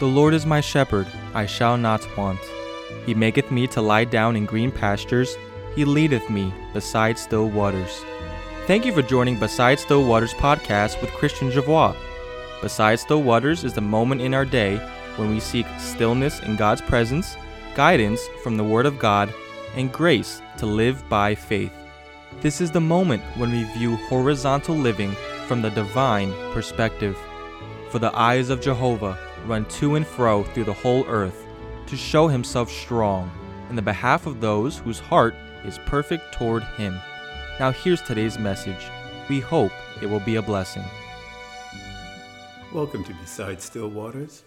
The Lord is my shepherd, I shall not want. He maketh me to lie down in green pastures, He leadeth me beside still waters. Thank you for joining Beside Still Waters podcast with Christian Javois. Beside Still Waters is the moment in our day when we seek stillness in God's presence, guidance from the Word of God, and grace to live by faith. This is the moment when we view horizontal living from the divine perspective. For the eyes of Jehovah run to and fro through the whole earth to show himself strong in the behalf of those whose heart is perfect toward him. Now, here's today's message. We hope it will be a blessing. Welcome to Beside Still Waters.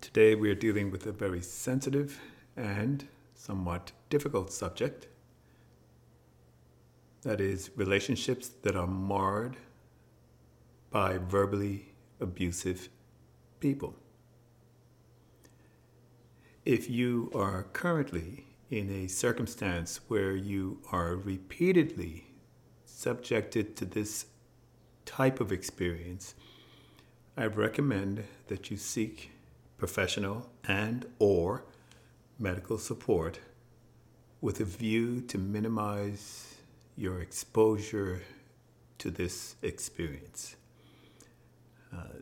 Today we are dealing with a very sensitive and somewhat difficult subject that is, relationships that are marred by verbally abusive people. If you are currently in a circumstance where you are repeatedly subjected to this type of experience, I recommend that you seek professional and or medical support with a view to minimize your exposure to this experience. Uh,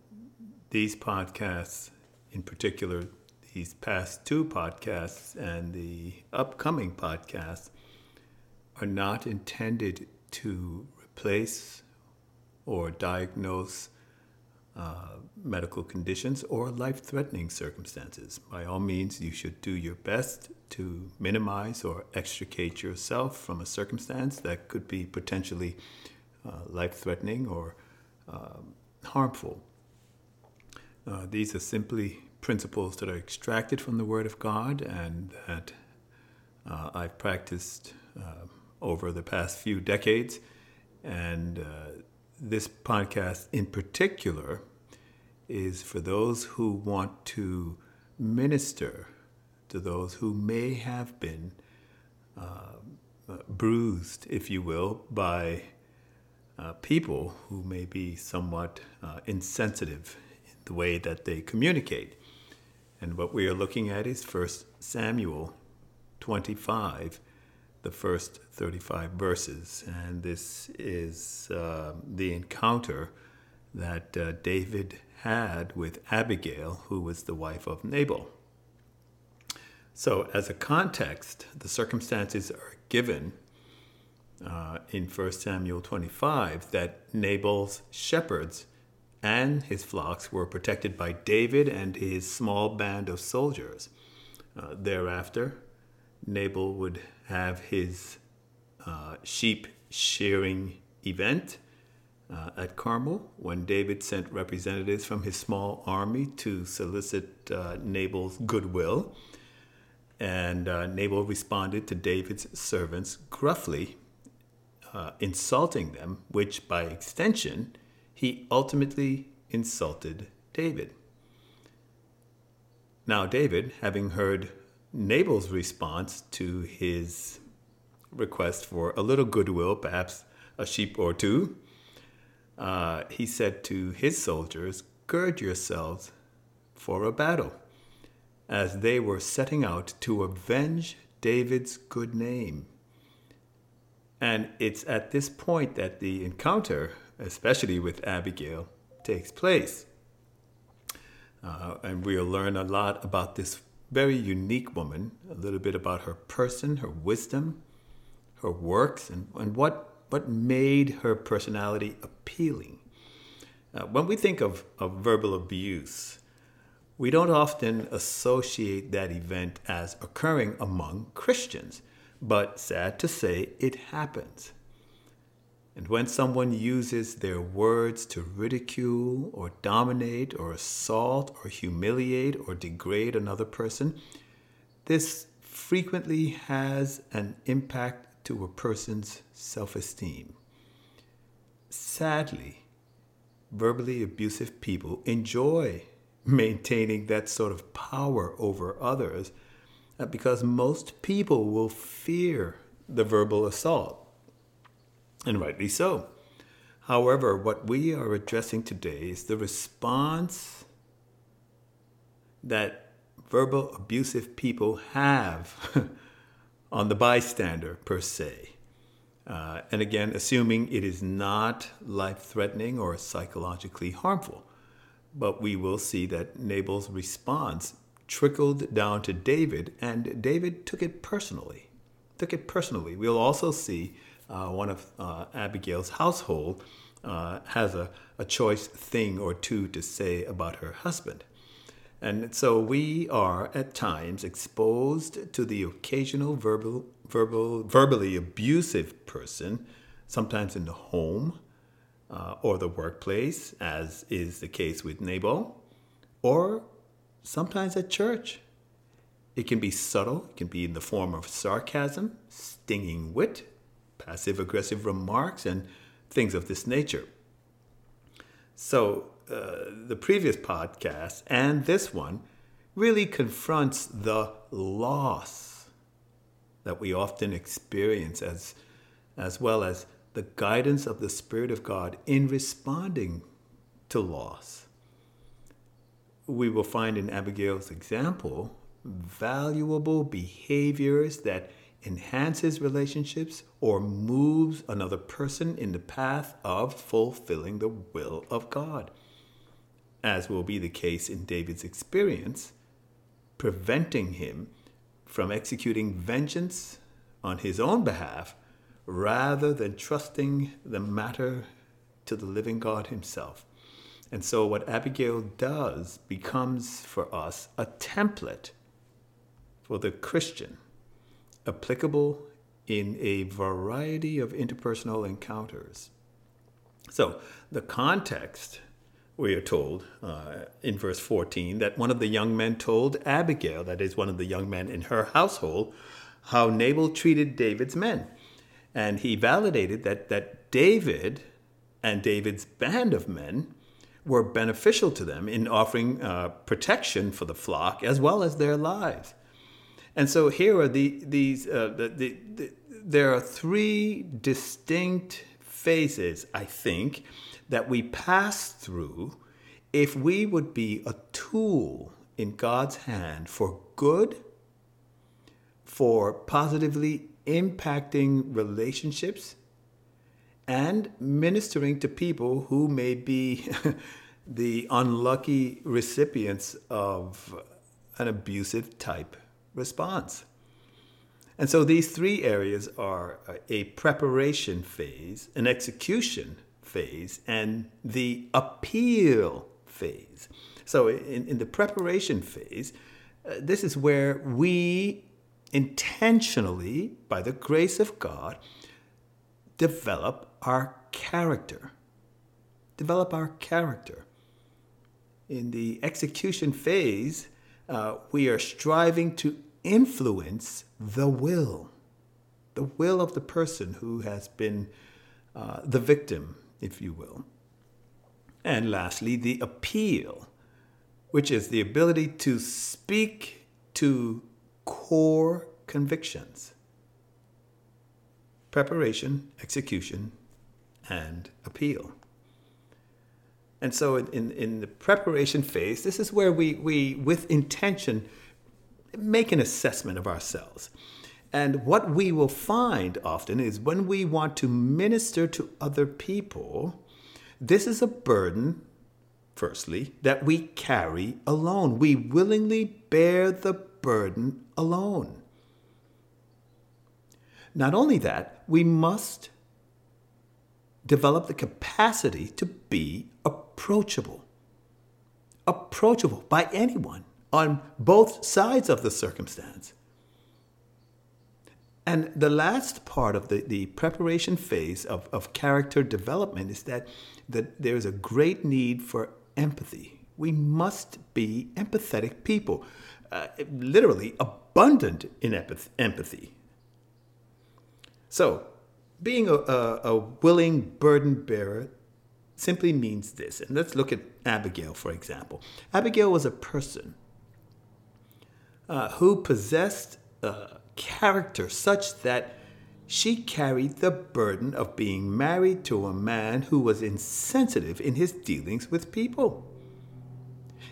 these podcasts, in particular, these past two podcasts and the upcoming podcasts, are not intended to replace or diagnose uh, medical conditions or life threatening circumstances. By all means, you should do your best to minimize or extricate yourself from a circumstance that could be potentially uh, life threatening or uh, harmful. Uh, these are simply principles that are extracted from the Word of God and that uh, I've practiced uh, over the past few decades. And this podcast in particular is for those who want to minister to those who may have been uh, uh, bruised, if you will, by uh, people who may be somewhat uh, insensitive in the way that they communicate. And what we are looking at is 1 Samuel 25, the first 35 verses. And this is uh, the encounter that uh, David had with Abigail, who was the wife of Nabal. So, as a context, the circumstances are given uh, in 1 Samuel 25 that Nabal's shepherds and his flocks were protected by David and his small band of soldiers. Uh, thereafter, Nabal would have his uh, sheep shearing event uh, at Carmel when David sent representatives from his small army to solicit uh, Nabal's goodwill. And uh, Nabal responded to David's servants gruffly, uh, insulting them, which by extension, he ultimately insulted David. Now, David, having heard Nabal's response to his request for a little goodwill, perhaps a sheep or two, uh, he said to his soldiers, Gird yourselves for a battle, as they were setting out to avenge David's good name. And it's at this point that the encounter, especially with Abigail, takes place. Uh, and we'll learn a lot about this very unique woman, a little bit about her person, her wisdom, her works, and, and what what made her personality appealing. Uh, when we think of, of verbal abuse, we don't often associate that event as occurring among Christians, but sad to say, it happens. And when someone uses their words to ridicule or dominate or assault or humiliate or degrade another person, this frequently has an impact to a person's self esteem. Sadly, verbally abusive people enjoy maintaining that sort of power over others uh, because most people will fear the verbal assault, and rightly so. However, what we are addressing today is the response that verbal abusive people have on the bystander per se. Uh, and again, assuming it is not life threatening or psychologically harmful. But we will see that Nabal's response trickled down to David, and David took it personally. Took it personally. We'll also see uh, one of uh, Abigail's household uh, has a, a choice thing or two to say about her husband. And so we are at times exposed to the occasional verbal, verbal, verbally abusive person, sometimes in the home uh, or the workplace, as is the case with Nabal, or sometimes at church. It can be subtle, it can be in the form of sarcasm, stinging wit, passive aggressive remarks, and things of this nature. So, uh, the previous podcast and this one really confronts the loss that we often experience as, as well as the guidance of the Spirit of God in responding to loss. We will find in Abigail's example valuable behaviors that enhances relationships or moves another person in the path of fulfilling the will of God as will be the case in David's experience, preventing him from executing vengeance on his own behalf rather than trusting the matter to the living God himself. And so, what Abigail does becomes for us a template for the Christian, applicable in a variety of interpersonal encounters. So, the context we are told uh, in verse 14 that one of the young men told Abigail, that is, one of the young men in her household, how Nabal treated David's men. And he validated that, that David and David's band of men were beneficial to them in offering uh, protection for the flock as well as their lives. And so here are the, these, uh, the, the, the, there are three distinct phases, I think, that we pass through if we would be a tool in God's hand for good, for positively impacting relationships, and ministering to people who may be the unlucky recipients of an abusive type response. And so these three areas are a preparation phase, an execution phase and the appeal phase. So, in, in the preparation phase, uh, this is where we intentionally, by the grace of God, develop our character. Develop our character. In the execution phase, uh, we are striving to influence the will, the will of the person who has been uh, the victim if you will. And lastly, the appeal, which is the ability to speak to core convictions. Preparation, execution, and appeal. And so, in, in the preparation phase, this is where we, we, with intention, make an assessment of ourselves. And what we will find often is when we want to minister to other people, this is a burden, firstly, that we carry alone. We willingly bear the burden alone. Not only that, we must develop the capacity to be approachable. Approachable by anyone on both sides of the circumstance. And the last part of the, the preparation phase of, of character development is that, that there's a great need for empathy. We must be empathetic people, uh, literally abundant in empathy. So, being a, a, a willing burden bearer simply means this. And let's look at Abigail, for example. Abigail was a person uh, who possessed. a character such that she carried the burden of being married to a man who was insensitive in his dealings with people.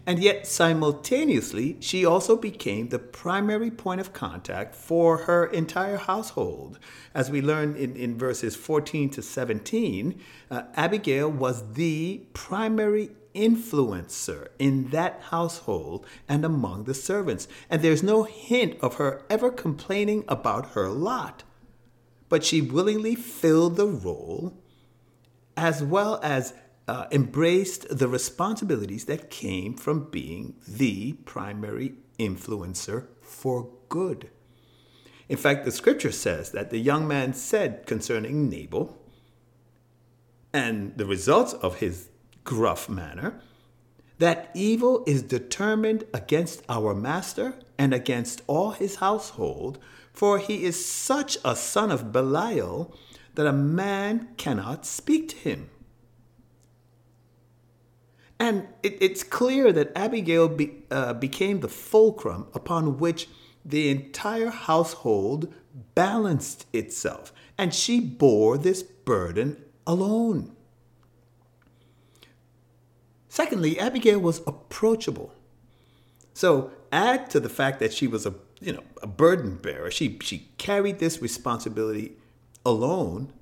And yet, simultaneously, she also became the primary point of contact for her entire household. As we learn in, in verses 14 to 17, uh, Abigail was the primary influencer in that household and among the servants. And there's no hint of her ever complaining about her lot. But she willingly filled the role as well as uh, embraced the responsibilities that came from being the primary influencer for good. In fact, the scripture says that the young man said concerning Nabal and the results of his gruff manner that evil is determined against our master and against all his household, for he is such a son of Belial that a man cannot speak to him. And it, it's clear that Abigail be, uh, became the fulcrum upon which the entire household balanced itself, and she bore this burden alone. Secondly, Abigail was approachable. So add to the fact that she was a you know a burden bearer. She she carried this responsibility alone.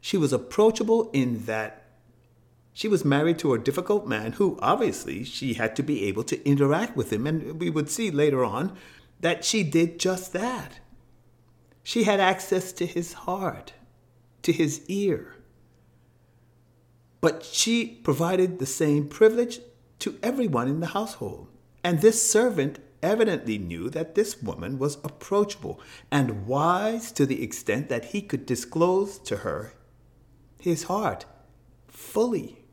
She was approachable in that she was married to a difficult man who obviously she had to be able to interact with him. And we would see later on that she did just that. She had access to his heart, to his ear. But she provided the same privilege to everyone in the household. And this servant evidently knew that this woman was approachable and wise to the extent that he could disclose to her his heart fully.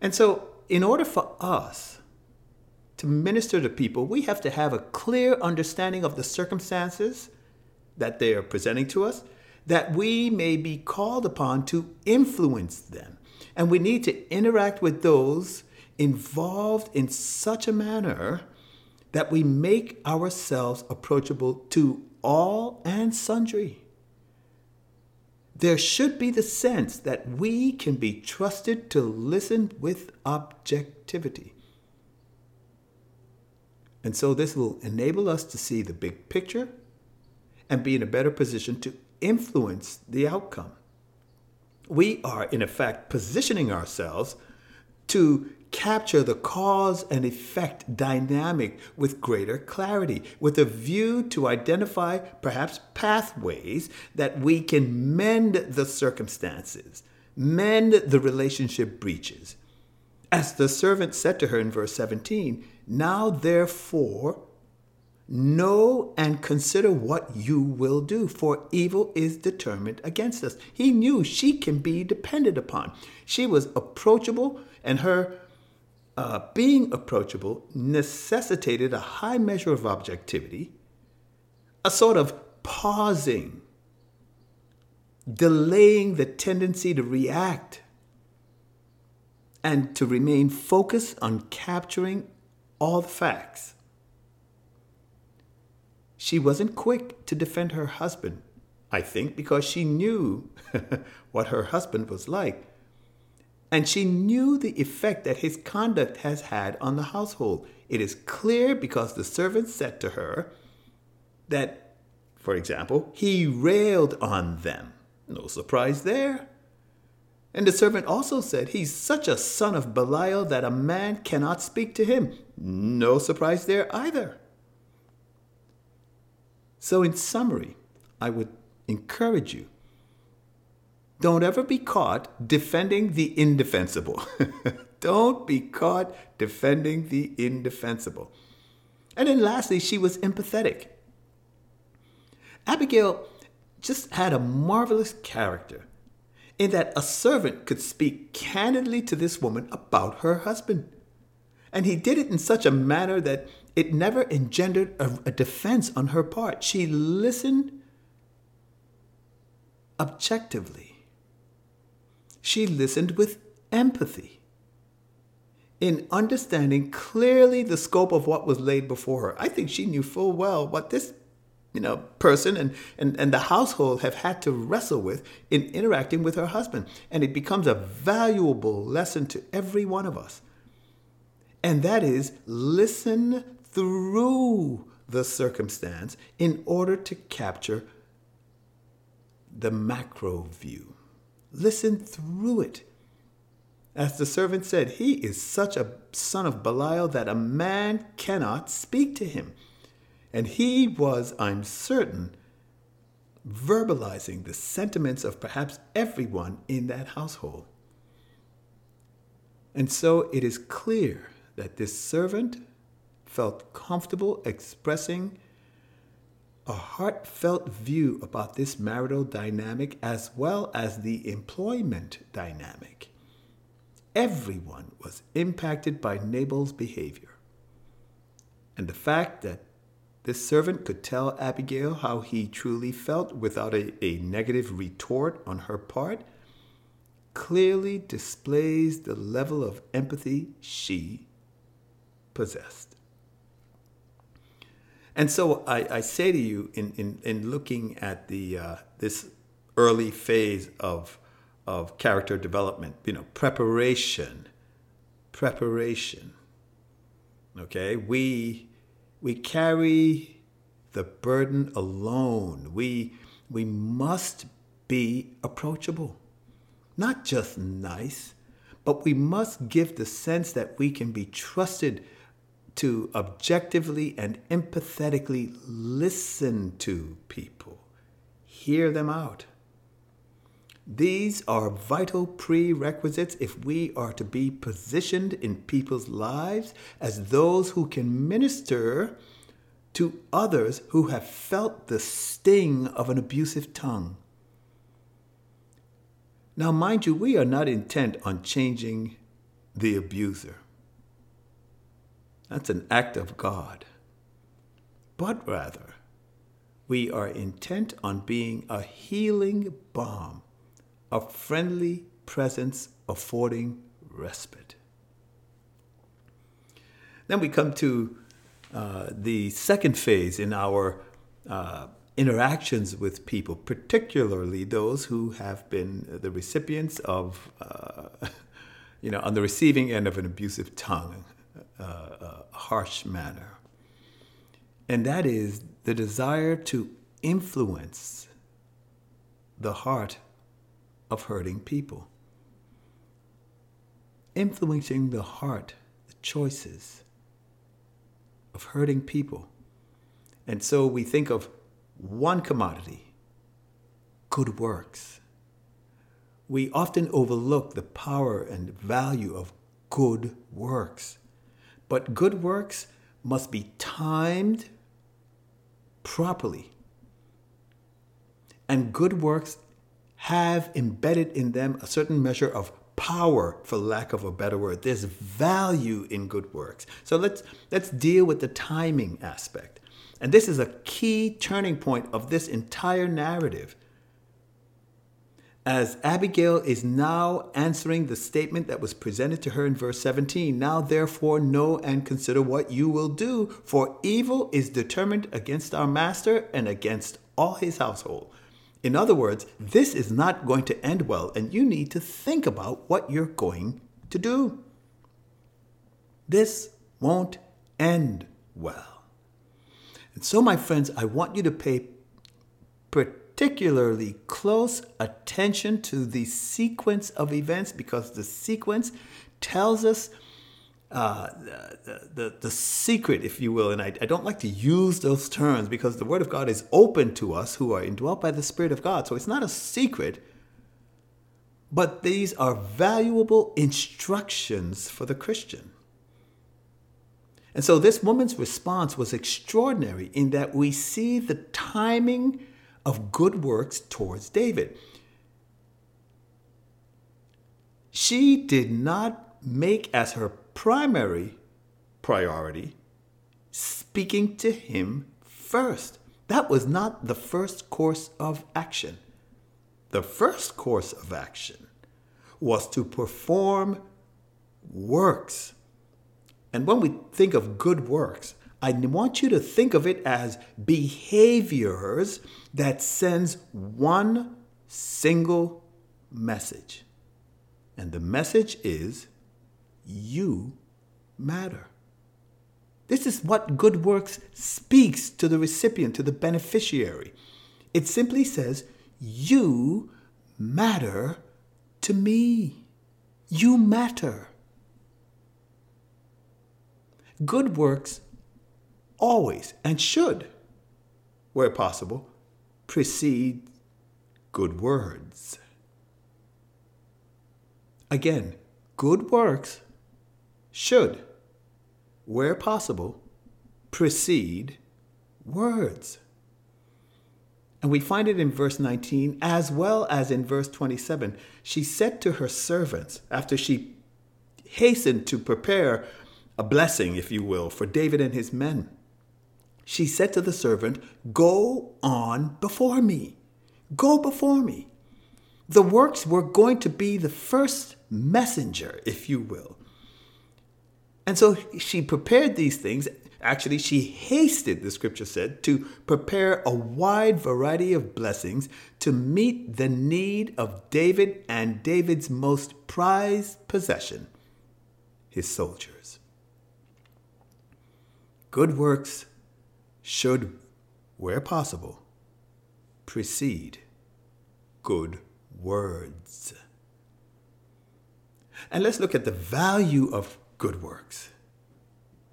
And so, in order for us to minister to people, we have to have a clear understanding of the circumstances that they are presenting to us, that we may be called upon to influence them. And we need to interact with those involved in such a manner that we make ourselves approachable to all and sundry there should be the sense that we can be trusted to listen with objectivity. And so this will enable us to see the big picture and be in a better position to influence the outcome. We are, in effect, positioning ourselves to capture the cause and effect dynamic with greater clarity, with a view to identify perhaps pathways that we can mend the circumstances, mend the relationship breaches. As the servant said to her in verse 17, Now therefore, Know and consider what you will do, for evil is determined against us. He knew she can be depended upon. She was approachable, and her uh, being approachable necessitated a high measure of objectivity, a sort of pausing, delaying the tendency to react, and to remain focused on capturing all the facts. She wasn't quick to defend her husband, I think, because she knew what her husband was like and she knew the effect that his conduct has had on the household. It is clear because the servant said to her that, for example, he railed on them. No surprise there. And the servant also said, He's such a son of Belial that a man cannot speak to him. No surprise there either. So, in summary, I would encourage you don't ever be caught defending the indefensible. Don't be caught defending the indefensible. And then lastly, she was empathetic. Abigail just had a marvelous character in that a servant could speak candidly to this woman about her husband. And he did it in such a manner that it never engendered a, a defense on her part. She listened objectively she listened with empathy. In understanding clearly the scope of what was laid before her, I think she knew full well what this you know, person and, and, and the household have had to wrestle with in interacting with her husband. And it becomes a valuable lesson to every one of us. And that is listen through the circumstance in order to capture the macro view. Listen through it. As the servant said, he is such a son of Belial that a man cannot speak to him. And he was, I'm certain, verbalizing the sentiments of perhaps everyone in that household. And so it is clear that this servant felt comfortable expressing a heartfelt view about this marital dynamic as well as the employment dynamic. Everyone was impacted by Nabal's behavior. And the fact that this servant could tell Abigail how he truly felt without a, a negative retort on her part clearly displays the level of empathy she possessed. And so I, I say to you, in, in, in looking at the, uh, this early phase of, of character development, you know, preparation, preparation. Okay, we, we carry the burden alone. We, we must be approachable, not just nice, but we must give the sense that we can be trusted to objectively and empathetically listen to people, hear them out. These are vital prerequisites if we are to be positioned in people's lives as those who can minister to others who have felt the sting of an abusive tongue. Now, mind you, we are not intent on changing the abuser. That's an act of God. But rather, we are intent on being a healing balm, a friendly presence affording respite. Then we come to uh, the second phase in our uh, interactions with people, particularly those who have been the recipients of, uh, you know, on the receiving end of an abusive tongue, uh, harsh manner. And that is the desire to influence the heart of hurting people. Influencing the heart, the choices of hurting people. And so we think of one commodity good works. We often overlook the power and value of good works. But good works must be timed properly. And good works have embedded in them a certain measure of power, for lack of a better word. There's value in good works. So let's, let's deal with the timing aspect. And this is a key turning point of this entire narrative as Abigail is now answering the statement that was presented to her in verse 17. Now, therefore, know and consider what you will do, for evil is determined against our master and against all his household. In other words, this is not going to end well, and you need to think about what you're going to do. This won't end well. And so, my friends, I want you to pay particular particularly close attention to the sequence of events because the sequence tells us uh, the, the, the, secret, if you will. And I, I don't like to use those terms because the Word of God is open to us who are indwelt by the Spirit of God. So it's not a secret, but these are valuable instructions for the Christian. And so this woman's response was extraordinary in that we see the timing of good works towards David. She did not make as her primary priority speaking to him first. That was not the first course of action. The first course of action was to perform works. And when we think of good works, I want you to think of it as behaviors that sends one single message. And the message is you matter. This is what good works speaks to the recipient, to the beneficiary. It simply says, You matter to me. You matter. Good works always and should, where possible, precede good words. Again, good works should, where possible, precede words. And we find it in verse 19 as well as in verse 27. She said to her servants, after she hastened to prepare a blessing, if you will, for David and his men, she said to the servant, Go on before me. Go before me. The works were going to be the first messenger, if you will. And so she prepared these things Actually, she hasted, the scripture said, to prepare a wide variety of blessings to meet the need of David and David's most prized possession, his soldiers. Good works should, where possible, precede good words. And let's look at the value of good works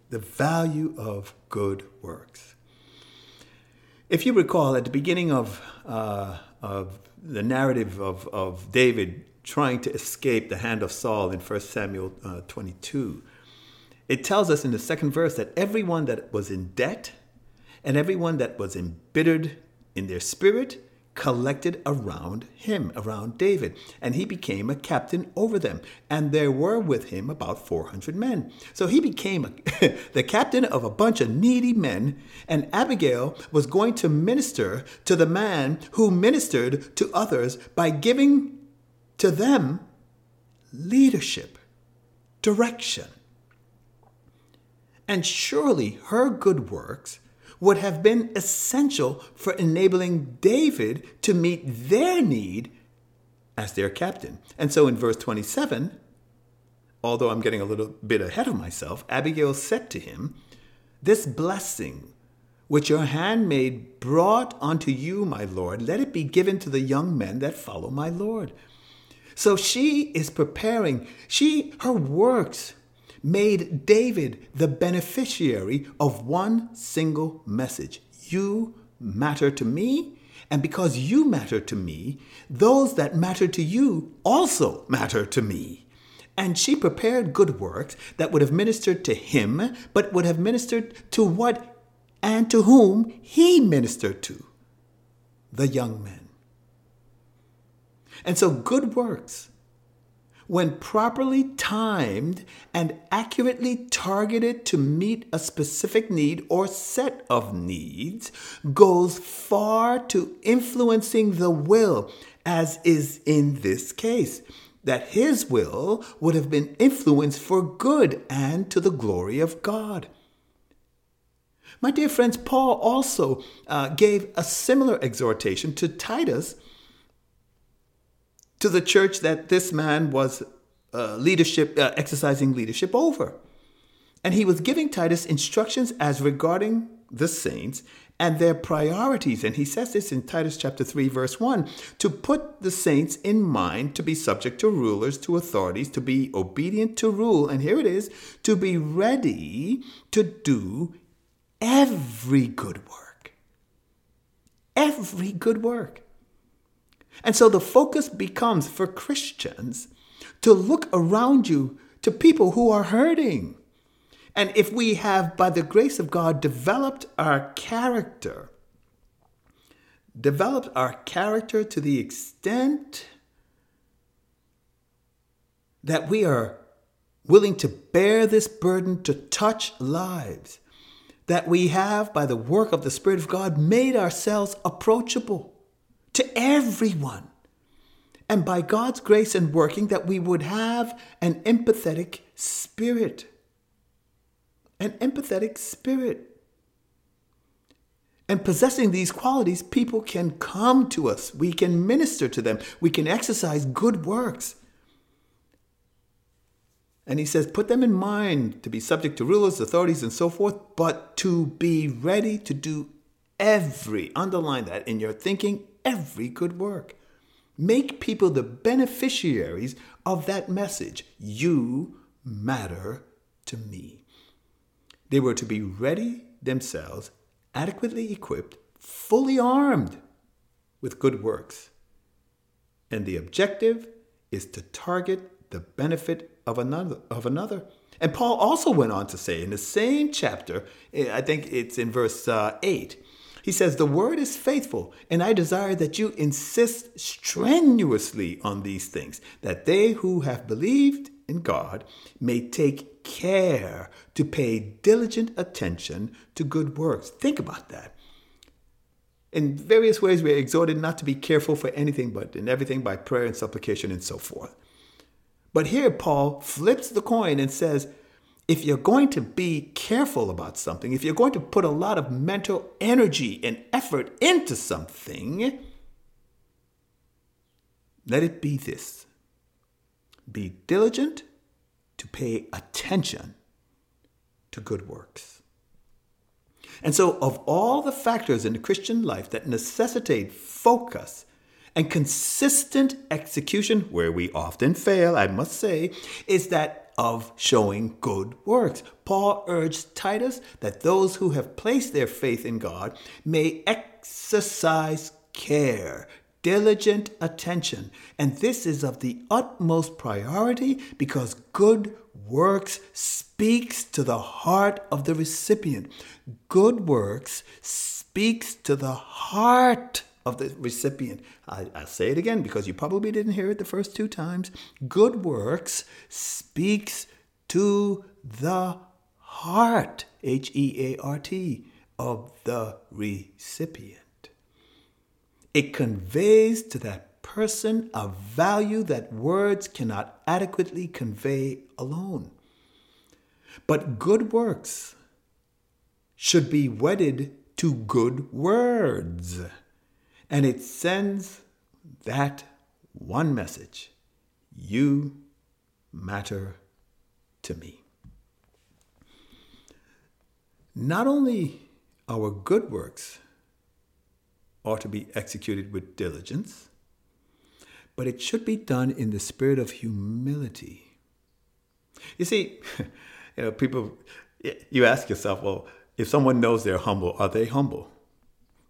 the value of good works. If you recall, at the beginning of, uh, of the narrative of, of David trying to escape the hand of Saul in 1 Samuel uh, 22, it tells us in the second verse that everyone that was in debt and everyone that was embittered in their spirit collected around him, around David, and he became a captain over them. And there were with him about 400 men. So he became a, the captain of a bunch of needy men, and Abigail was going to minister to the man who ministered to others by giving to them leadership, direction. And surely her good works would have been essential for enabling David to meet their need as their captain. And so in verse 27, although I'm getting a little bit ahead of myself, Abigail said to him, This blessing which your handmaid brought unto you, my Lord, let it be given to the young men that follow my Lord. So she is preparing, she, her works made David the beneficiary of one single message You matter to me, and because you matter to me, those that matter to you also matter to me. And she prepared good works that would have ministered to him, but would have ministered to what and to whom he ministered to the young men. And so, good works when properly timed and accurately targeted to meet a specific need or set of needs, goes far to influencing the will, as is in this case. That his will would have been influenced for good and to the glory of God. My dear friends, Paul also uh, gave a similar exhortation to Titus to the church that this man was uh, leadership, uh, exercising leadership over. And he was giving Titus instructions as regarding the saints and their priorities. And he says this in Titus chapter 3, verse 1 to put the saints in mind to be subject to rulers, to authorities, to be obedient to rule. And here it is to be ready to do every good work. Every good work. And so the focus becomes for Christians to look around you to people who are hurting. And if we have, by the grace of God, developed our character, developed our character to the extent that we are willing to bear this burden to touch lives, that we have, by the work of the Spirit of God, made ourselves approachable to everyone. And by God's grace and working, that we would have an empathetic spirit. An empathetic spirit. And possessing these qualities, people can come to us. We can minister to them. We can exercise good works. And he says, put them in mind to be subject to rulers, authorities, and so forth, but to be ready to do every, underline that in your thinking, every good work. Make people the beneficiaries of that message. You matter to me. They were to be ready themselves, adequately equipped, fully armed with good works. And the objective is to target the benefit of another of another. And Paul also went on to say in the same chapter, I think it's in verse uh, 8, he says, The word is faithful, and I desire that you insist strenuously on these things, that they who have believed in God may take care to pay diligent attention to good works. Think about that. In various ways, we're exhorted not to be careful for anything, but in everything by prayer and supplication and so forth. But here, Paul flips the coin and says, if you're going to be careful about something, if you're going to put a lot of mental energy and effort into something, let it be this be diligent to pay attention to good works. And so, of all the factors in the Christian life that necessitate focus and consistent execution, where we often fail, I must say, is that of showing good works. Paul urged Titus that those who have placed their faith in God may exercise care, diligent attention. And this is of the utmost priority because good works speaks to the heart of the recipient. Good works speaks to the heart of the recipient. I, will say it again because you probably didn't hear it the first two times. Good works speaks to the heart, H E A R T, of the recipient. It conveys to that person a value that words cannot adequately convey alone. But good works should be wedded to good words. And it sends that one message You matter to me. Not only our good works ought to be executed with diligence, but it should be done in the spirit of humility. You see, you know, people, you ask yourself, well, if someone knows they're humble, are they humble?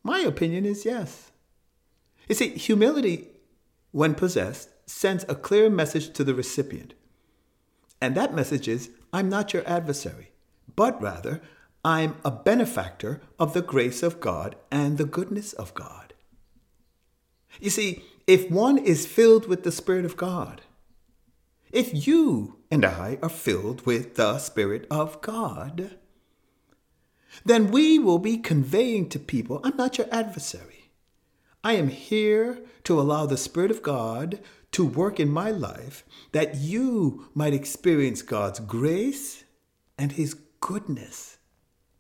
My opinion is yes. You see, humility, when possessed, sends a clear message to the recipient. And that message is I'm not your adversary, but rather, I'm a benefactor of the grace of God and the goodness of God. You see, if one is filled with the Spirit of God, if you and I are filled with the Spirit of God, then we will be conveying to people, I'm not your adversary. I am here to allow the Spirit of God to work in my life that you might experience God's grace and His goodness.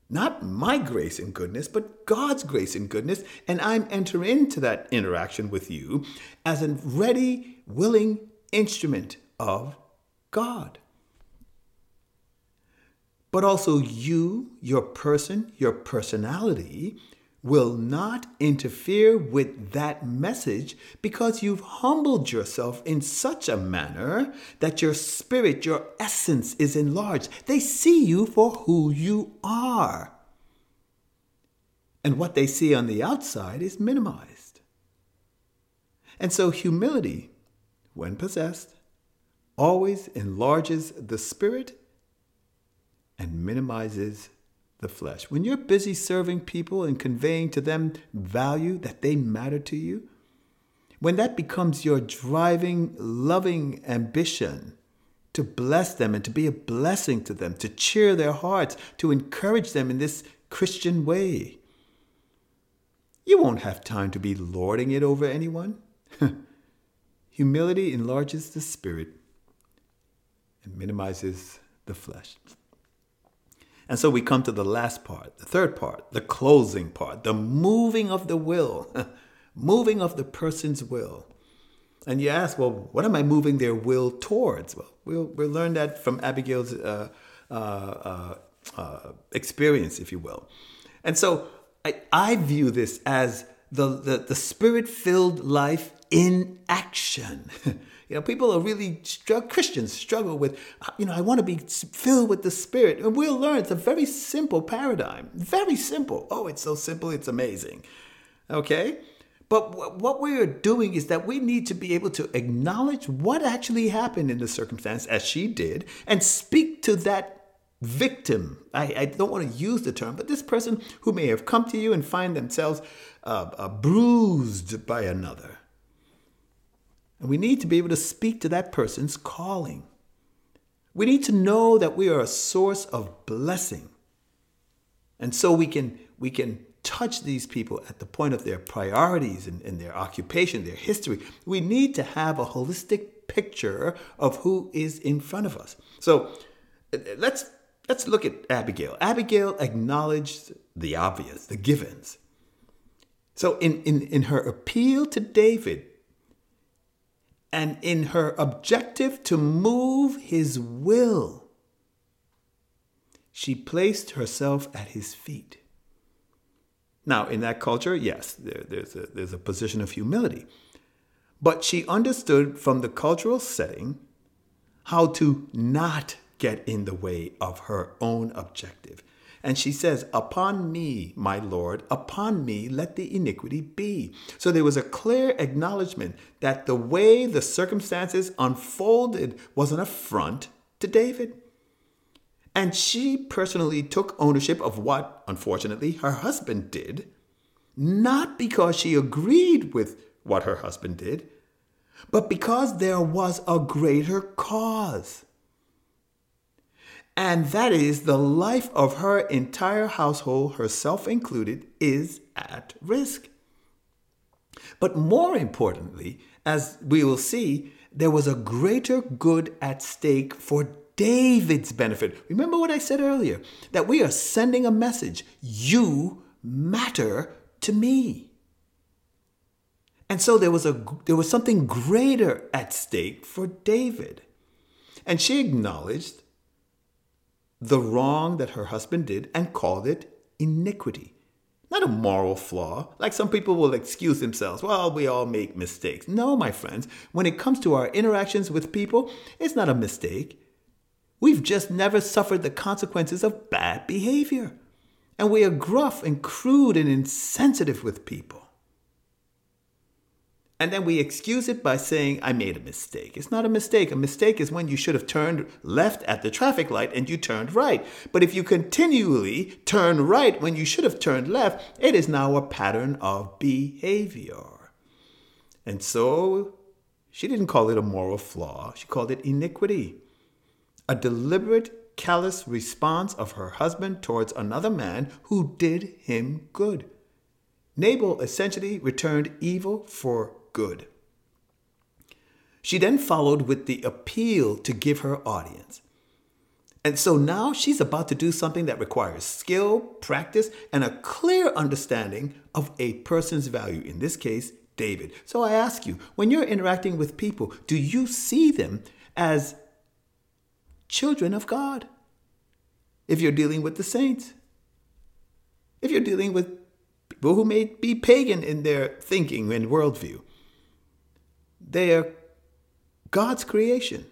Not my grace and goodness, but God's grace and goodness. And I'm entering into that interaction with you as a ready, willing instrument of God. But also, you, your person, your personality, will not interfere with that message because you've humbled yourself in such a manner that your spirit, your essence is enlarged. They see you for who you are. And what they see on the outside is minimized. And so, humility, when possessed, always enlarges the spirit and minimizes the flesh. When you're busy serving people and conveying to them value that they matter to you, when that becomes your driving, loving ambition to bless them and to be a blessing to them, to cheer their hearts, to encourage them in this Christian way, you won't have time to be lording it over anyone. Humility enlarges the spirit and minimizes the flesh. And so we come to the last part, the third part, the closing part, the moving of the will, moving of the person's will. and you ask, well, what am I moving their will towards? Well, we'll, we'll learn that from Abigail's uh, uh, uh, uh experience, if you will. And so I, I view this as the, the, the spirit filled life in action. you know, people are really, Christians struggle with, you know, I want to be filled with the Spirit. And we'll learn it's a very simple paradigm. Very simple. Oh, it's so simple, it's amazing. Okay? But what we are doing is that we need to be able to acknowledge what actually happened in the circumstance, as she did, and speak to that victim. I, I don't want to use the term, but this person who may have come to you and find themselves uh, uh, bruised by another. And we need to be able to speak to that person's calling. We need to know that we are a source of blessing. And so we can, we can touch these people at the point of their priorities and, and their occupation, their history. We need to have a holistic picture of who is in front of us. So uh, uh, let's let's look at Abigail. Abigail acknowledged the obvious, the givens. So in, in, in her appeal to David and in her objective to move his will, she placed herself at his feet. Now, in that culture, yes, there, there's, a, there's a position of humility. But she understood from the cultural setting how to not get in the way of her own objective. And she says, Upon me, my Lord, upon me let the iniquity be. So there was a clear acknowledgement that the way the circumstances unfolded was an affront to David. And she personally took ownership of what, unfortunately, her husband did, not because she agreed with what her husband did, but because there was a greater cause. And that is the life of her entire household, herself included, is at risk. But more importantly, as we will see, there was a greater good at stake for David's benefit. Remember what I said earlier that we are sending a message you matter to me. And so there was, a, there was something greater at stake for David. And she acknowledged the wrong that her husband did and called it iniquity. Not a moral flaw, like some people will excuse themselves. Well, we all make mistakes. No, my friends, when it comes to our interactions with people, it's not a mistake. We've just never suffered the consequences of bad behavior. And we are gruff and crude and insensitive with people. And then we excuse it by saying, I made a mistake. It's not a mistake. A mistake is when you should have turned left at the traffic light and you turned right. But if you continually turn right when you should have turned left, it is now a pattern of behavior. And so she didn't call it a moral flaw, she called it iniquity a deliberate, callous response of her husband towards another man who did him good. Nabal essentially returned evil for good. She then followed with the appeal to give her audience. And so now she's about to do something that requires skill, practice, and a clear understanding of a person's value, in this case, David. So I ask you, when you're interacting with people, do you see them as children of God. If you're dealing with the saints, if you're dealing with people who may be pagan in their thinking and worldview, they are God's creation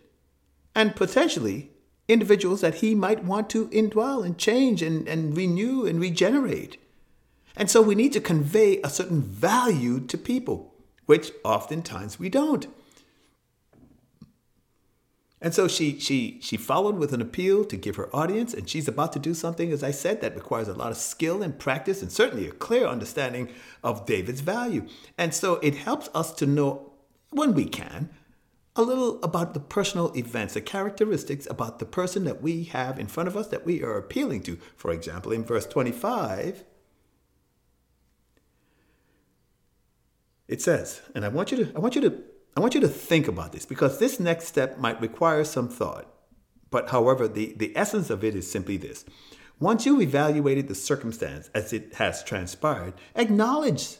and potentially individuals that He might want to indwell and change and, and renew and regenerate. And so we need to convey a certain value to people, which oftentimes we don't. And so she she she followed with an appeal to give her audience, and she's about to do something, as I said, that requires a lot of skill and practice, and certainly a clear understanding of David's value. And so it helps us to know, when we can, a little about the personal events, the characteristics about the person that we have in front of us that we are appealing to. For example, in verse 25, it says, and I want you to I want you to I want you to think about this because this next step might require some thought. But however, the, the essence of it is simply this. Once you've evaluated the circumstance as it has transpired, acknowledge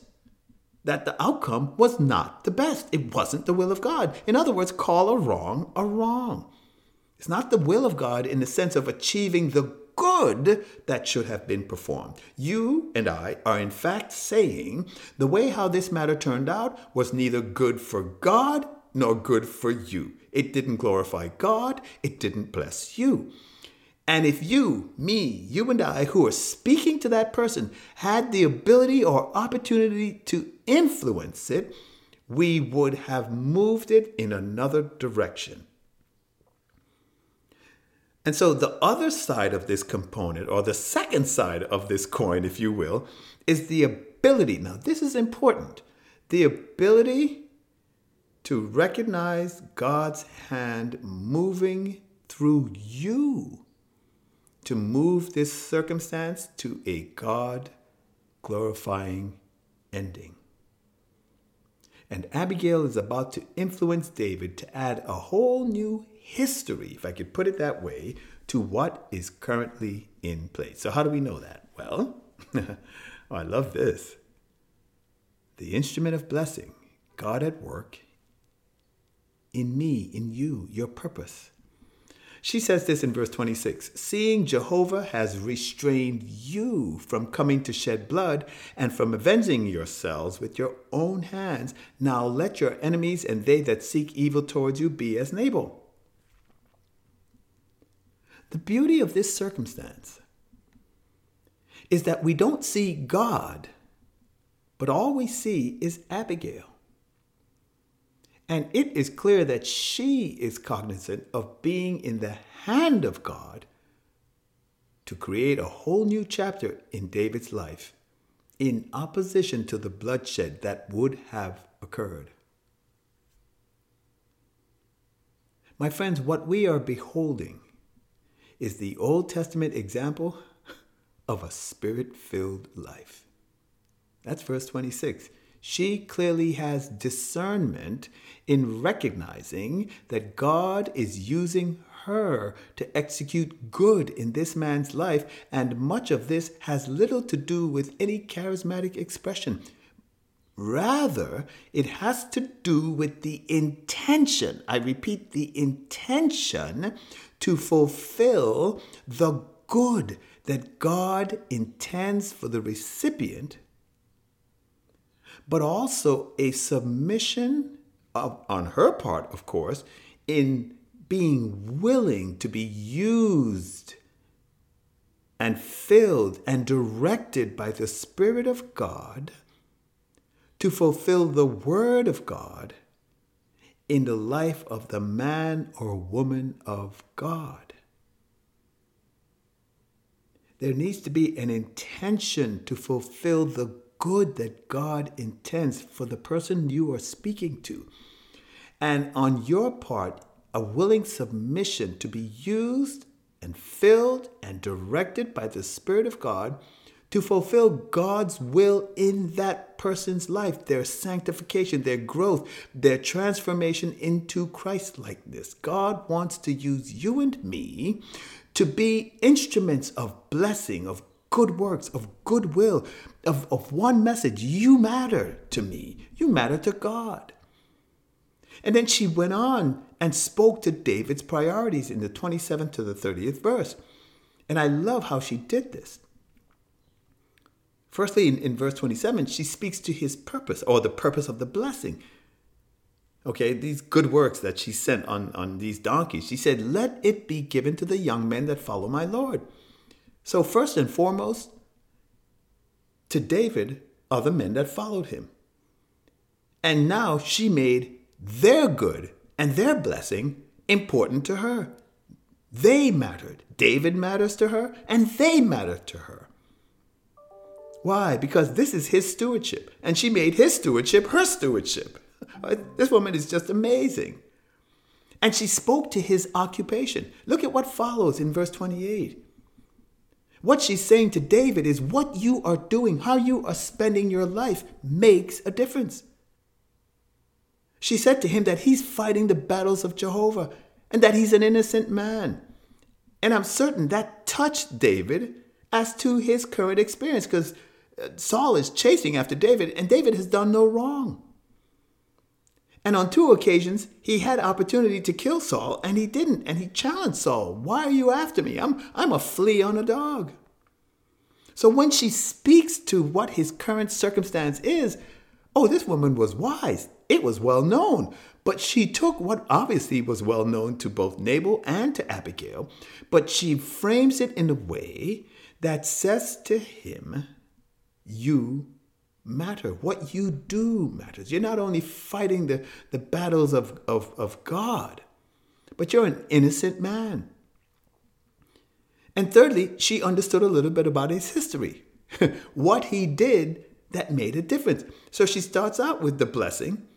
that the outcome was not the best. It wasn't the will of God. In other words, call a wrong a wrong. It's not the will of God in the sense of achieving the good that should have been performed. You and I are in fact saying the way how this matter turned out was neither good for God nor good for you. It didn't glorify God, it didn't bless you. And if you, me, you and I, who are speaking to that person, had the ability or opportunity to influence it, we would have moved it in another direction. And so, the other side of this component, or the second side of this coin, if you will, is the ability. Now, this is important the ability to recognize God's hand moving through you to move this circumstance to a God glorifying ending. And Abigail is about to influence David to add a whole new history, if I could put it that way, to what is currently in place. So, how do we know that? Well, oh, I love this. The instrument of blessing, God at work in me, in you, your purpose. She says this in verse 26 Seeing Jehovah has restrained you from coming to shed blood and from avenging yourselves with your own hands, now let your enemies and they that seek evil towards you be as Nabal. The beauty of this circumstance is that we don't see God, but all we see is Abigail. And it is clear that she is cognizant of being in the hand of God to create a whole new chapter in David's life in opposition to the bloodshed that would have occurred. My friends, what we are beholding is the Old Testament example of a spirit filled life. That's verse 26 she clearly has discernment in recognizing that God is using her to execute good in this man's life, and much of this has little to do with any charismatic expression. Rather, it has to do with the intention. I repeat, the intention to fulfill the good that God intends for the recipient but also a submission of, on her part, of course, in being willing to be used and filled and directed by the Spirit of God to fulfill the Word of God in the life of the man or woman of God. There needs to be an intention to fulfill the good that God intends for the person you are speaking to. And on your part, a willing submission to be used and filled and directed by the Spirit of God to fulfill God's will in that person's life, their sanctification, their growth, their transformation into Christ likeness. God wants to use you and me to be instruments of blessing, of good works, of goodwill, of, of one message. You matter to me. You matter to God. And then she went on and spoke to David's priorities in the 27th to the 30th verse. And I love how she did this. Firstly, in, in verse 27, she speaks to his purpose or the purpose of the blessing. Okay, these good works that she sent on, on these donkeys. She said, Let it be given to the young men that follow my Lord. So, first and foremost, to David are the men that followed him. And now she made their good and their blessing important to her. They mattered. David matters to her, and they matter to her. Why? Because this is his stewardship, and she made his stewardship her stewardship. This woman is just amazing. And she spoke to his occupation. Look at what follows in verse 28. What she's saying to David is what you are doing, how you are spending your life makes a difference. She said to him that he's fighting the battles of Jehovah and that he's an innocent man. And I'm certain that touched David as to his current experience because uh, Saul is chasing after David, and David has done no wrong. And on two occasions, he had opportunity to kill Saul, and he didn't. And he challenged Saul, Why are you after me? I'm, I'm a flea on a dog. So when she speaks to what his current circumstance is, oh, this woman was wise. It was well known. But she took what obviously was well known to both Nabal and to Abigail, but she frames it in a way that says to him, You matter. What you do matters. You're not only fighting the, the battles of, of, of God, but you're an innocent man. And thirdly, she understood a little bit about his history, what he did that made a difference. So she starts out with the blessing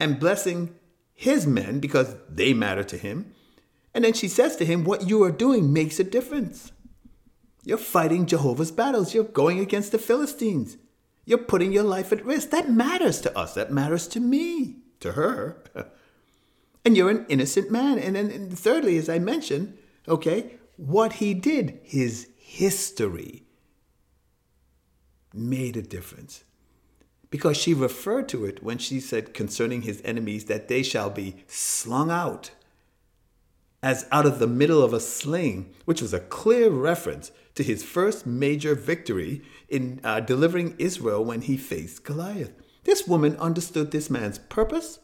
and blessing his men because they matter to him. And then she says to him, What you are doing makes a difference. You're fighting Jehovah's battles. You're going against the Philistines. You're putting your life at risk. That matters to us. That matters to me, to her. and you're an innocent man. And then, and thirdly, as I mentioned, okay, what he did, his history, made a difference. Because she referred to it when she said concerning his enemies that they shall be slung out as out of the middle of a sling, which was a clear reference to his first major victory in uh, delivering Israel when he faced Goliath. This woman understood this man's purpose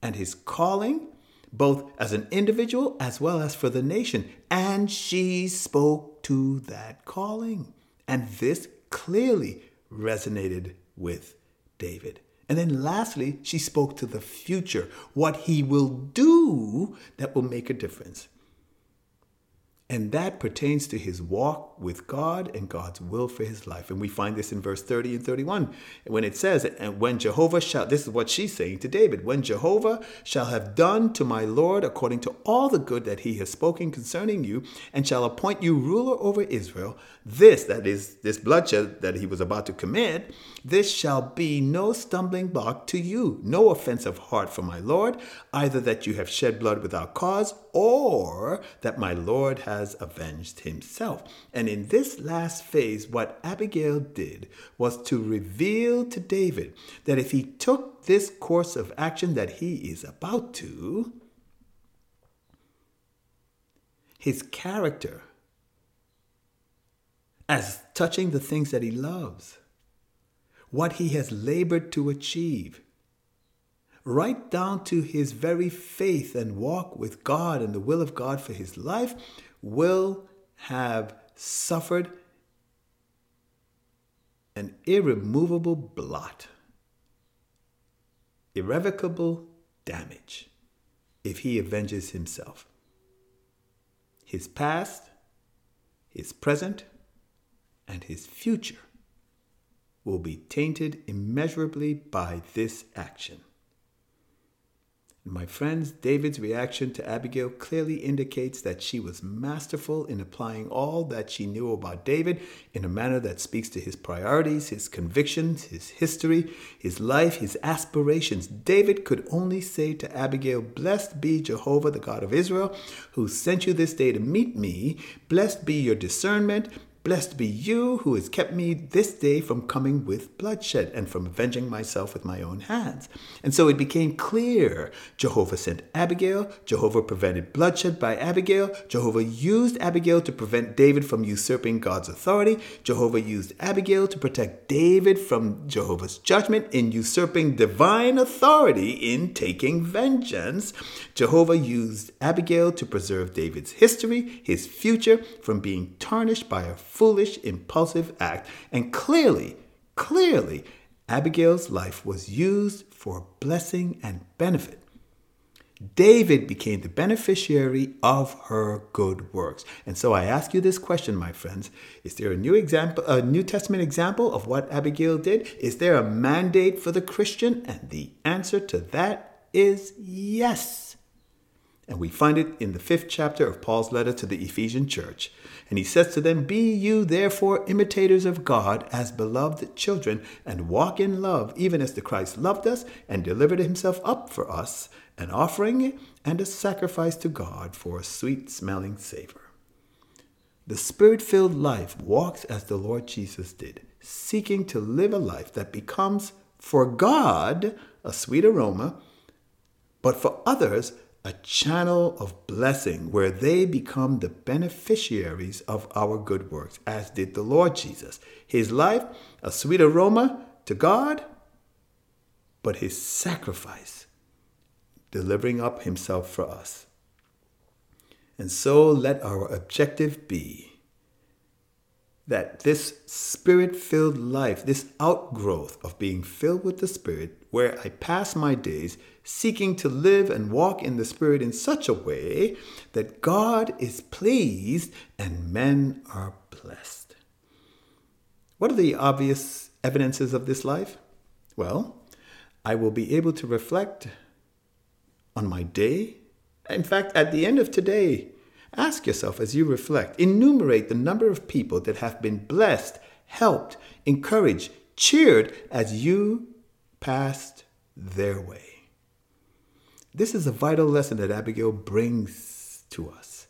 and his calling, both as an individual as well as for the nation, and she spoke to that calling. And this clearly resonated with David. And then lastly, she spoke to the future, what he will do that will make a difference. And that pertains to his walk with God and God's will for his life. And we find this in verse 30 and 31 when it says, And when Jehovah shall, this is what she's saying to David, when Jehovah shall have done to my Lord according to all the good that he has spoken concerning you, and shall appoint you ruler over Israel, this, that is, this bloodshed that he was about to commit, this shall be no stumbling block to you, no offense of heart for my Lord, either that you have shed blood without cause, or that my Lord has avenged himself. And in this last phase, what Abigail did was to reveal to David that if he took this course of action that he is about to, his character as touching the things that he loves, what he has labored to achieve, right down to his very faith and walk with God and the will of God for his life, will have suffered an irremovable blot, irrevocable damage if he avenges himself. His past, his present, and his future will be tainted immeasurably by this action. My friends, David's reaction to Abigail clearly indicates that she was masterful in applying all that she knew about David in a manner that speaks to his priorities, his convictions, his history, his life, his aspirations. David could only say to Abigail, Blessed be Jehovah, the God of Israel, who sent you this day to meet me. Blessed be your discernment. Blessed be you who has kept me this day from coming with bloodshed and from avenging myself with my own hands. And so it became clear Jehovah sent Abigail, Jehovah prevented bloodshed by Abigail, Jehovah used Abigail to prevent David from usurping God's authority, Jehovah used Abigail to protect David from Jehovah's judgment in usurping divine authority in taking vengeance. Jehovah used Abigail to preserve David's history, his future, from being tarnished by a foolish, impulsive act. And clearly, clearly, Abigail's life was used for blessing and benefit. David became the beneficiary of her good works. And so I ask you this question, my friends. Is there a new example, a New Testament example of what Abigail did? Is there a mandate for the Christian? And the answer to that is yes. And we find it in the fifth chapter of Paul's letter to the Ephesian church. And he says to them, Be you therefore imitators of God as beloved children, and walk in love, even as the Christ loved us and delivered himself up for us, an offering and a sacrifice to God for a sweet smelling savor. The spirit filled life walks as the Lord Jesus did, seeking to live a life that becomes, for God, a sweet aroma, but for others, a channel of blessing where they become the beneficiaries of our good works, as did the Lord Jesus. His life, a sweet aroma to God, but his sacrifice, delivering up himself for us. And so let our objective be that this spirit filled life, this outgrowth of being filled with the Spirit, where I pass my days seeking to live and walk in the Spirit in such a way that God is pleased and men are blessed. What are the obvious evidences of this life? Well, I will be able to reflect on my day. In fact, at the end of today, Ask yourself as you reflect, enumerate the number of people that have been blessed, helped, encouraged, cheered as you passed their way. This is a vital lesson that Abigail brings to us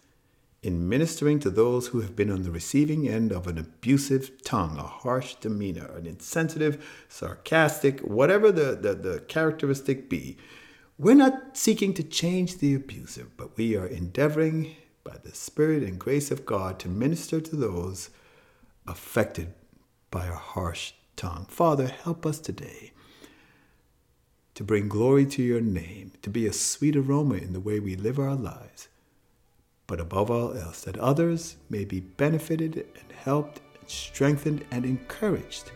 in ministering to those who have been on the receiving end of an abusive tongue, a harsh demeanor, an insensitive, sarcastic, whatever the, the, the characteristic be. We're not seeking to change the abuser, but we are endeavoring by the Spirit and grace of God to minister to those affected by a harsh tongue. Father, help us today to bring glory to your name, to be a sweet aroma in the way we live our lives, but above all else, that others may be benefited and helped and strengthened and encouraged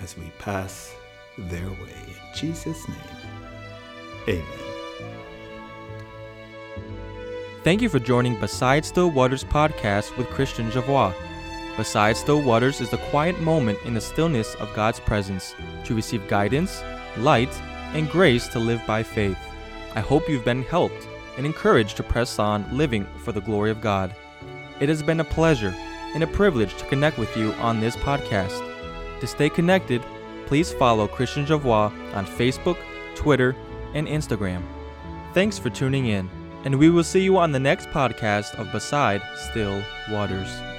as we pass their way. In Jesus' name, amen. Thank you for joining Beside Still Waters podcast with Christian Javois. Beside Still Waters is the quiet moment in the stillness of God's presence to receive guidance, light, and grace to live by faith. I hope you've been helped and encouraged to press on living for the glory of God. It has been a pleasure and a privilege to connect with you on this podcast. To stay connected, please follow Christian Javois on Facebook, Twitter, and Instagram. Thanks for tuning in and we will see you on the next podcast of Beside Still Waters.